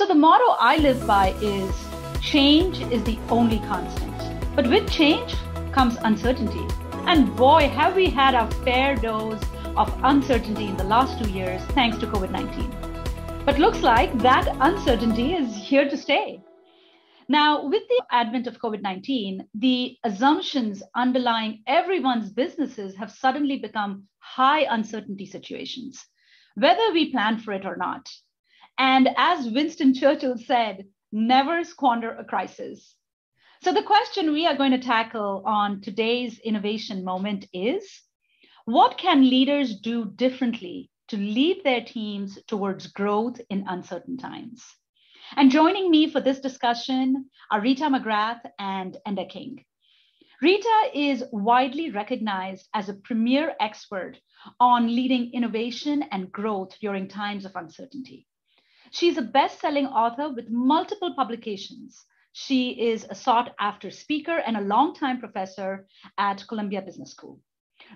So the motto I live by is change is the only constant. But with change comes uncertainty. And boy, have we had a fair dose of uncertainty in the last two years thanks to COVID 19. But looks like that uncertainty is here to stay. Now, with the advent of COVID 19, the assumptions underlying everyone's businesses have suddenly become high uncertainty situations, whether we plan for it or not. And as Winston Churchill said, never squander a crisis. So, the question we are going to tackle on today's innovation moment is what can leaders do differently to lead their teams towards growth in uncertain times? And joining me for this discussion are Rita McGrath and Enda King. Rita is widely recognized as a premier expert on leading innovation and growth during times of uncertainty. She's a best selling author with multiple publications. She is a sought after speaker and a longtime professor at Columbia Business School.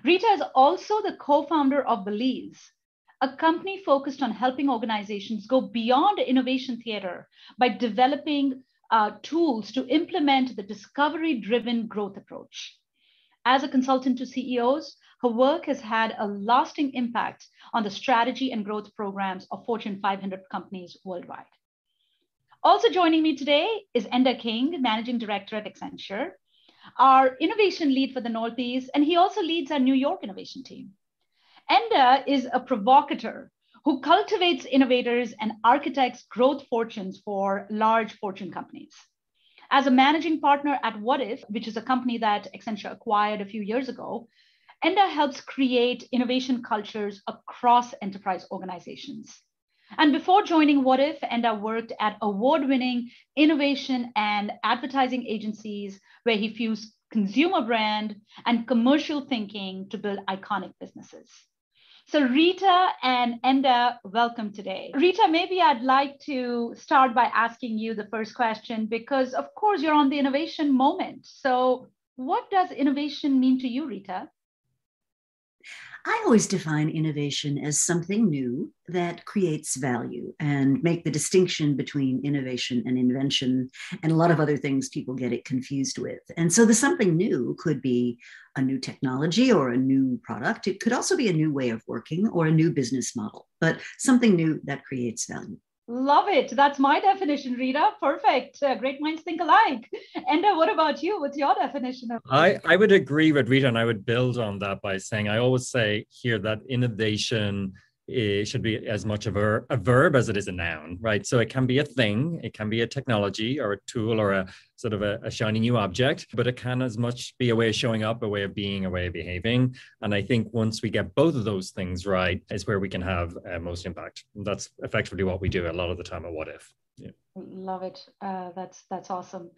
Rita is also the co founder of Valize, a company focused on helping organizations go beyond innovation theater by developing uh, tools to implement the discovery driven growth approach. As a consultant to CEOs, her work has had a lasting impact on the strategy and growth programs of Fortune 500 companies worldwide. Also joining me today is Enda King, Managing Director at Accenture, our innovation lead for the Northeast, and he also leads our New York innovation team. Enda is a provocateur who cultivates innovators and architects growth fortunes for large fortune companies. As a managing partner at What If, which is a company that Accenture acquired a few years ago, Enda helps create innovation cultures across enterprise organizations. And before joining What If, Enda worked at award winning innovation and advertising agencies where he fused consumer brand and commercial thinking to build iconic businesses. So, Rita and Enda, welcome today. Rita, maybe I'd like to start by asking you the first question because, of course, you're on the innovation moment. So, what does innovation mean to you, Rita? I always define innovation as something new that creates value and make the distinction between innovation and invention and a lot of other things people get it confused with. And so the something new could be a new technology or a new product. It could also be a new way of working or a new business model, but something new that creates value. Love it. That's my definition, Rita. Perfect. Uh, great minds think alike. Enda, what about you? What's your definition of? I, I would agree with Rita, and I would build on that by saying I always say here that innovation it should be as much of a, a verb as it is a noun, right? So it can be a thing, it can be a technology or a tool or a sort of a, a, shiny new object, but it can as much be a way of showing up, a way of being, a way of behaving. And I think once we get both of those things right, is where we can have uh, most impact. And that's effectively what we do a lot of the time at What If. Yeah. Love it. Uh, that's that's awesome.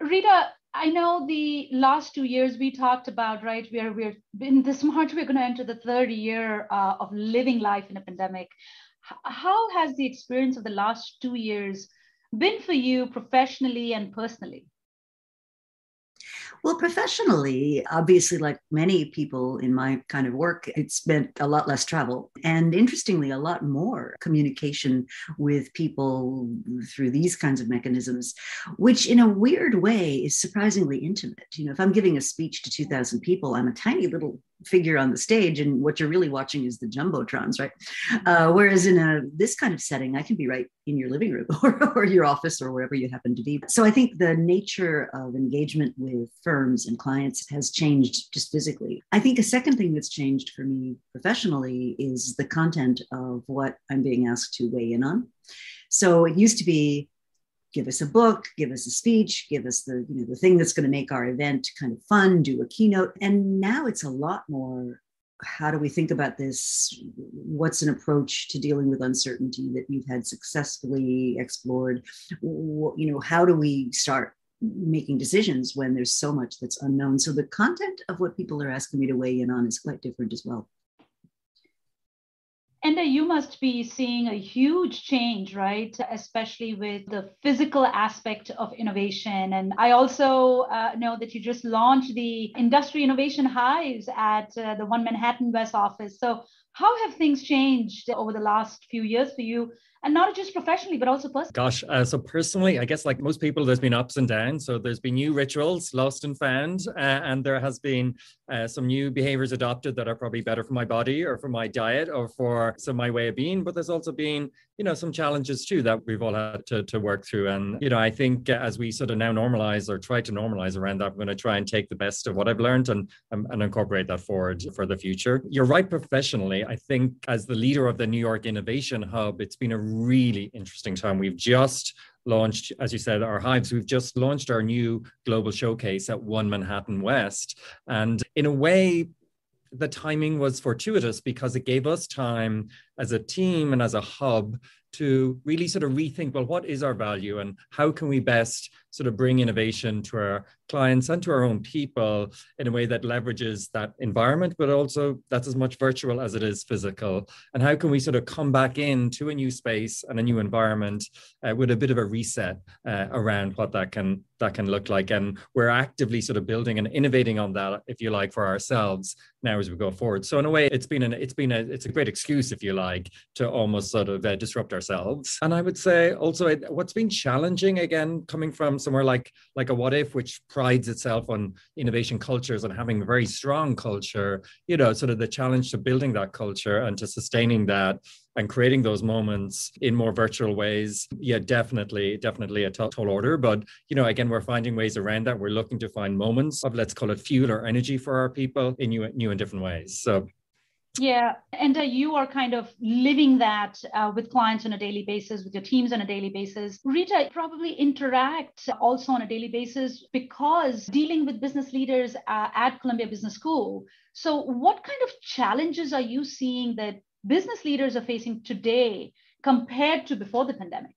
Rita, I know the last two years we talked about, right? We're we're in this March we're going to enter the third year uh, of living life in a pandemic. H- how has the experience of the last two years been for you professionally and personally? Well, professionally, obviously, like many people in my kind of work, it's meant a lot less travel. And interestingly, a lot more communication with people through these kinds of mechanisms, which in a weird way is surprisingly intimate. You know, if I'm giving a speech to 2,000 people, I'm a tiny little figure on the stage and what you're really watching is the jumbotrons right? Uh, whereas in a this kind of setting i can be right in your living room or, or your office or wherever you happen to be. So i think the nature of engagement with firms and clients has changed just physically. I think a second thing that's changed for me professionally is the content of what i'm being asked to weigh in on. So it used to be give us a book, give us a speech, give us the, you know, the thing that's going to make our event kind of fun, do a keynote. And now it's a lot more how do we think about this? What's an approach to dealing with uncertainty that you've had successfully explored? You know, how do we start making decisions when there's so much that's unknown? So the content of what people are asking me to weigh in on is quite different as well. Enda, you must be seeing a huge change, right? Especially with the physical aspect of innovation. And I also uh, know that you just launched the Industry Innovation Hives at uh, the One Manhattan West office. So, how have things changed over the last few years for you and not just professionally, but also personally? Gosh, uh, so personally, I guess like most people, there's been ups and downs. So there's been new rituals lost and found, uh, and there has been uh, some new behaviors adopted that are probably better for my body or for my diet or for some my way of being. But there's also been, you know, some challenges too that we've all had to, to work through. And, you know, I think as we sort of now normalize or try to normalize around that, I'm going to try and take the best of what I've learned and, and incorporate that forward for the future. You're right professionally. I think as the leader of the New York Innovation Hub, it's been a really interesting time. We've just launched, as you said, our hives. We've just launched our new global showcase at One Manhattan West. And in a way, the timing was fortuitous because it gave us time as a team and as a hub to really sort of rethink well, what is our value and how can we best sort of bring innovation to our clients and to our own people in a way that leverages that environment, but also that's as much virtual as it is physical. And how can we sort of come back into a new space and a new environment uh, with a bit of a reset uh, around what that can that can look like? And we're actively sort of building and innovating on that, if you like, for ourselves now as we go forward. So in a way, it's been an it's been a it's a great excuse, if you like, to almost sort of uh, disrupt ourselves. And I would say also what's been challenging again, coming from somewhere like like a what if, which prides itself on innovation cultures and having a very strong culture, you know, sort of the challenge to building that culture and to sustaining that and creating those moments in more virtual ways yeah definitely definitely a tall, tall order. But you know again we're finding ways around that. We're looking to find moments of let's call it fuel or energy for our people in new new and different ways. So yeah, and uh, you are kind of living that uh, with clients on a daily basis, with your teams on a daily basis. Rita probably interact also on a daily basis because dealing with business leaders uh, at Columbia Business School. So, what kind of challenges are you seeing that business leaders are facing today compared to before the pandemic?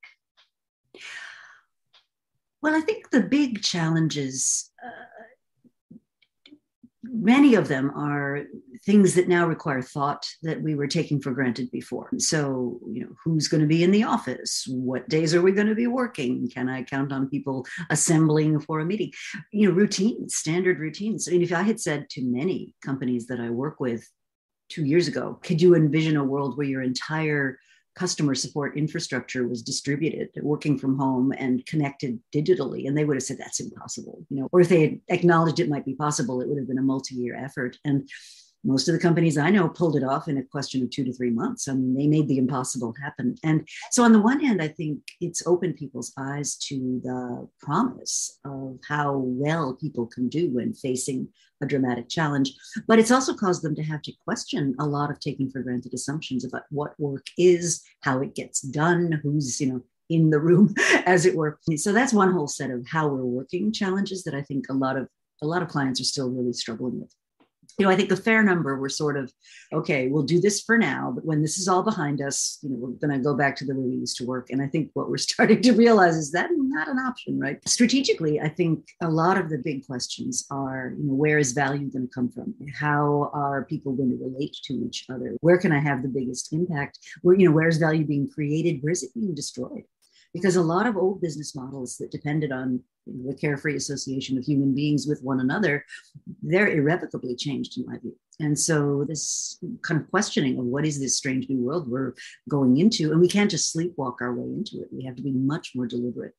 Well, I think the big challenges uh, many of them are things that now require thought that we were taking for granted before. So, you know, who's going to be in the office? What days are we going to be working? Can I count on people assembling for a meeting? You know, routines, standard routines. I mean, if I had said to many companies that I work with two years ago, could you envision a world where your entire customer support infrastructure was distributed, working from home and connected digitally. And they would have said that's impossible, you know, or if they had acknowledged it might be possible, it would have been a multi-year effort. And most of the companies I know pulled it off in a question of two to three months. I mean, they made the impossible happen. And so, on the one hand, I think it's opened people's eyes to the promise of how well people can do when facing a dramatic challenge. But it's also caused them to have to question a lot of taking for granted assumptions about what work is, how it gets done, who's, you know, in the room, as it were. So that's one whole set of how we're working challenges that I think a lot of a lot of clients are still really struggling with you know, I think the fair number, we're sort of, okay, we'll do this for now, but when this is all behind us, you know, we're going to go back to the way we used to work. And I think what we're starting to realize is that not an option, right? Strategically, I think a lot of the big questions are, you know, where is value going to come from? How are people going to relate to each other? Where can I have the biggest impact? Where, you know, where's value being created? Where is it being destroyed? Because a lot of old business models that depended on the carefree association of human beings with one another, they're irrevocably changed in my view. And so this kind of questioning of what is this strange new world we're going into, and we can't just sleepwalk our way into it. We have to be much more deliberate.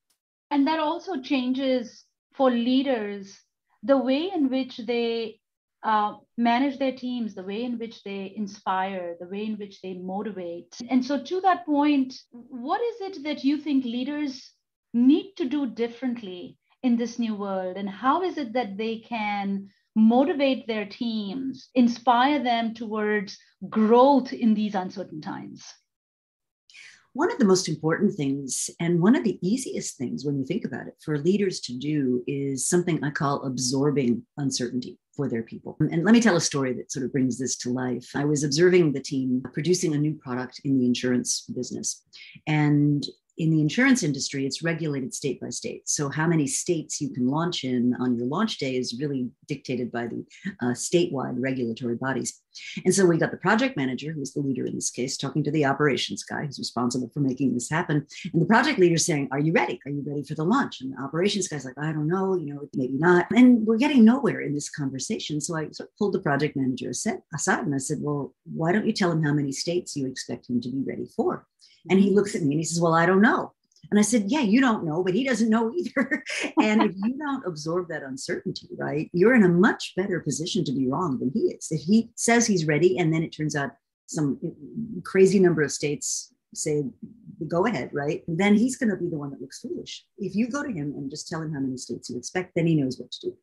And that also changes for leaders the way in which they uh, manage their teams, the way in which they inspire, the way in which they motivate. And so, to that point, what is it that you think leaders need to do differently in this new world? And how is it that they can motivate their teams, inspire them towards growth in these uncertain times? One of the most important things, and one of the easiest things when you think about it, for leaders to do is something I call absorbing uncertainty for their people. And let me tell a story that sort of brings this to life. I was observing the team producing a new product in the insurance business. And in the insurance industry, it's regulated state by state. So, how many states you can launch in on your launch day is really dictated by the uh, statewide regulatory bodies. And so, we got the project manager, who's the leader in this case, talking to the operations guy who's responsible for making this happen. And the project leader saying, Are you ready? Are you ready for the launch? And the operations guy's like, I don't know, you know, maybe not. And we're getting nowhere in this conversation. So, I sort of pulled the project manager aside and I said, Well, why don't you tell him how many states you expect him to be ready for? And he mm-hmm. looks at me and he says, Well, I don't know. And I said, Yeah, you don't know, but he doesn't know either. and if you don't absorb that uncertainty, right, you're in a much better position to be wrong than he is. If he says he's ready and then it turns out some uh, crazy number of states say go ahead right then he's going to be the one that looks foolish if you go to him and just tell him how many states you expect then he knows what to do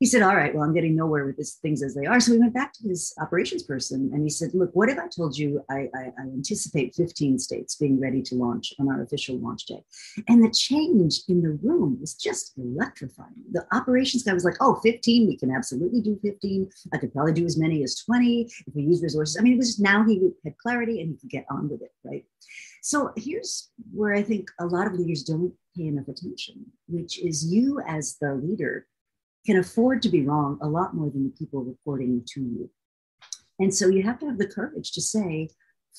he said, All right, well, I'm getting nowhere with this things as they are. So we went back to his operations person and he said, Look, what if I told you I, I, I, anticipate 15 states being ready to launch on our official launch day? And the change in the room was just electrifying. The operations guy was like, Oh, 15, we can absolutely do 15. I could probably do as many as 20 if we use resources. I mean, it was just now he had clarity and he could get on with it, right? So here's where I think a lot of leaders don't pay enough attention, which is you as the leader can afford to be wrong a lot more than the people reporting to you. And so you have to have the courage to say,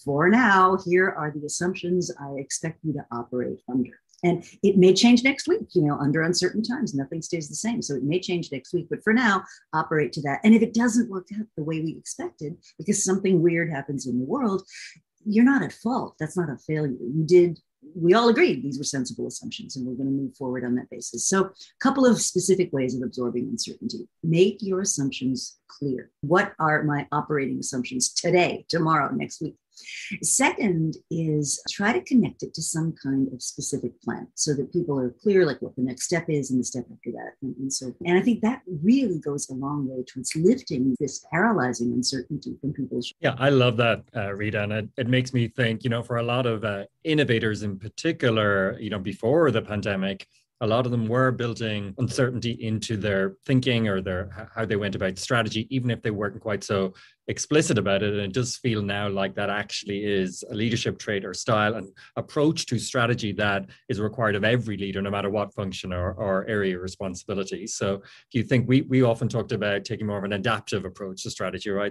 for now, here are the assumptions I expect you to operate under. And it may change next week, you know, under uncertain times, nothing stays the same. So it may change next week, but for now, operate to that. And if it doesn't work out the way we expected, because something weird happens in the world, you're not at fault. That's not a failure. You did we all agreed these were sensible assumptions and we're going to move forward on that basis. So, a couple of specific ways of absorbing uncertainty. Make your assumptions clear. What are my operating assumptions today, tomorrow, next week? Second is try to connect it to some kind of specific plan so that people are clear, like what the next step is and the step after that. And, and so, and I think that really goes a long way towards lifting this paralyzing uncertainty from people's. Yeah, I love that, uh, Rita. And it, it makes me think, you know, for a lot of uh, innovators in particular, you know, before the pandemic, a lot of them were building uncertainty into their thinking or their how they went about strategy even if they weren't quite so explicit about it. And it does feel now like that actually is a leadership trait or style and approach to strategy that is required of every leader no matter what function or, or area of responsibility. So do you think we we often talked about taking more of an adaptive approach to strategy right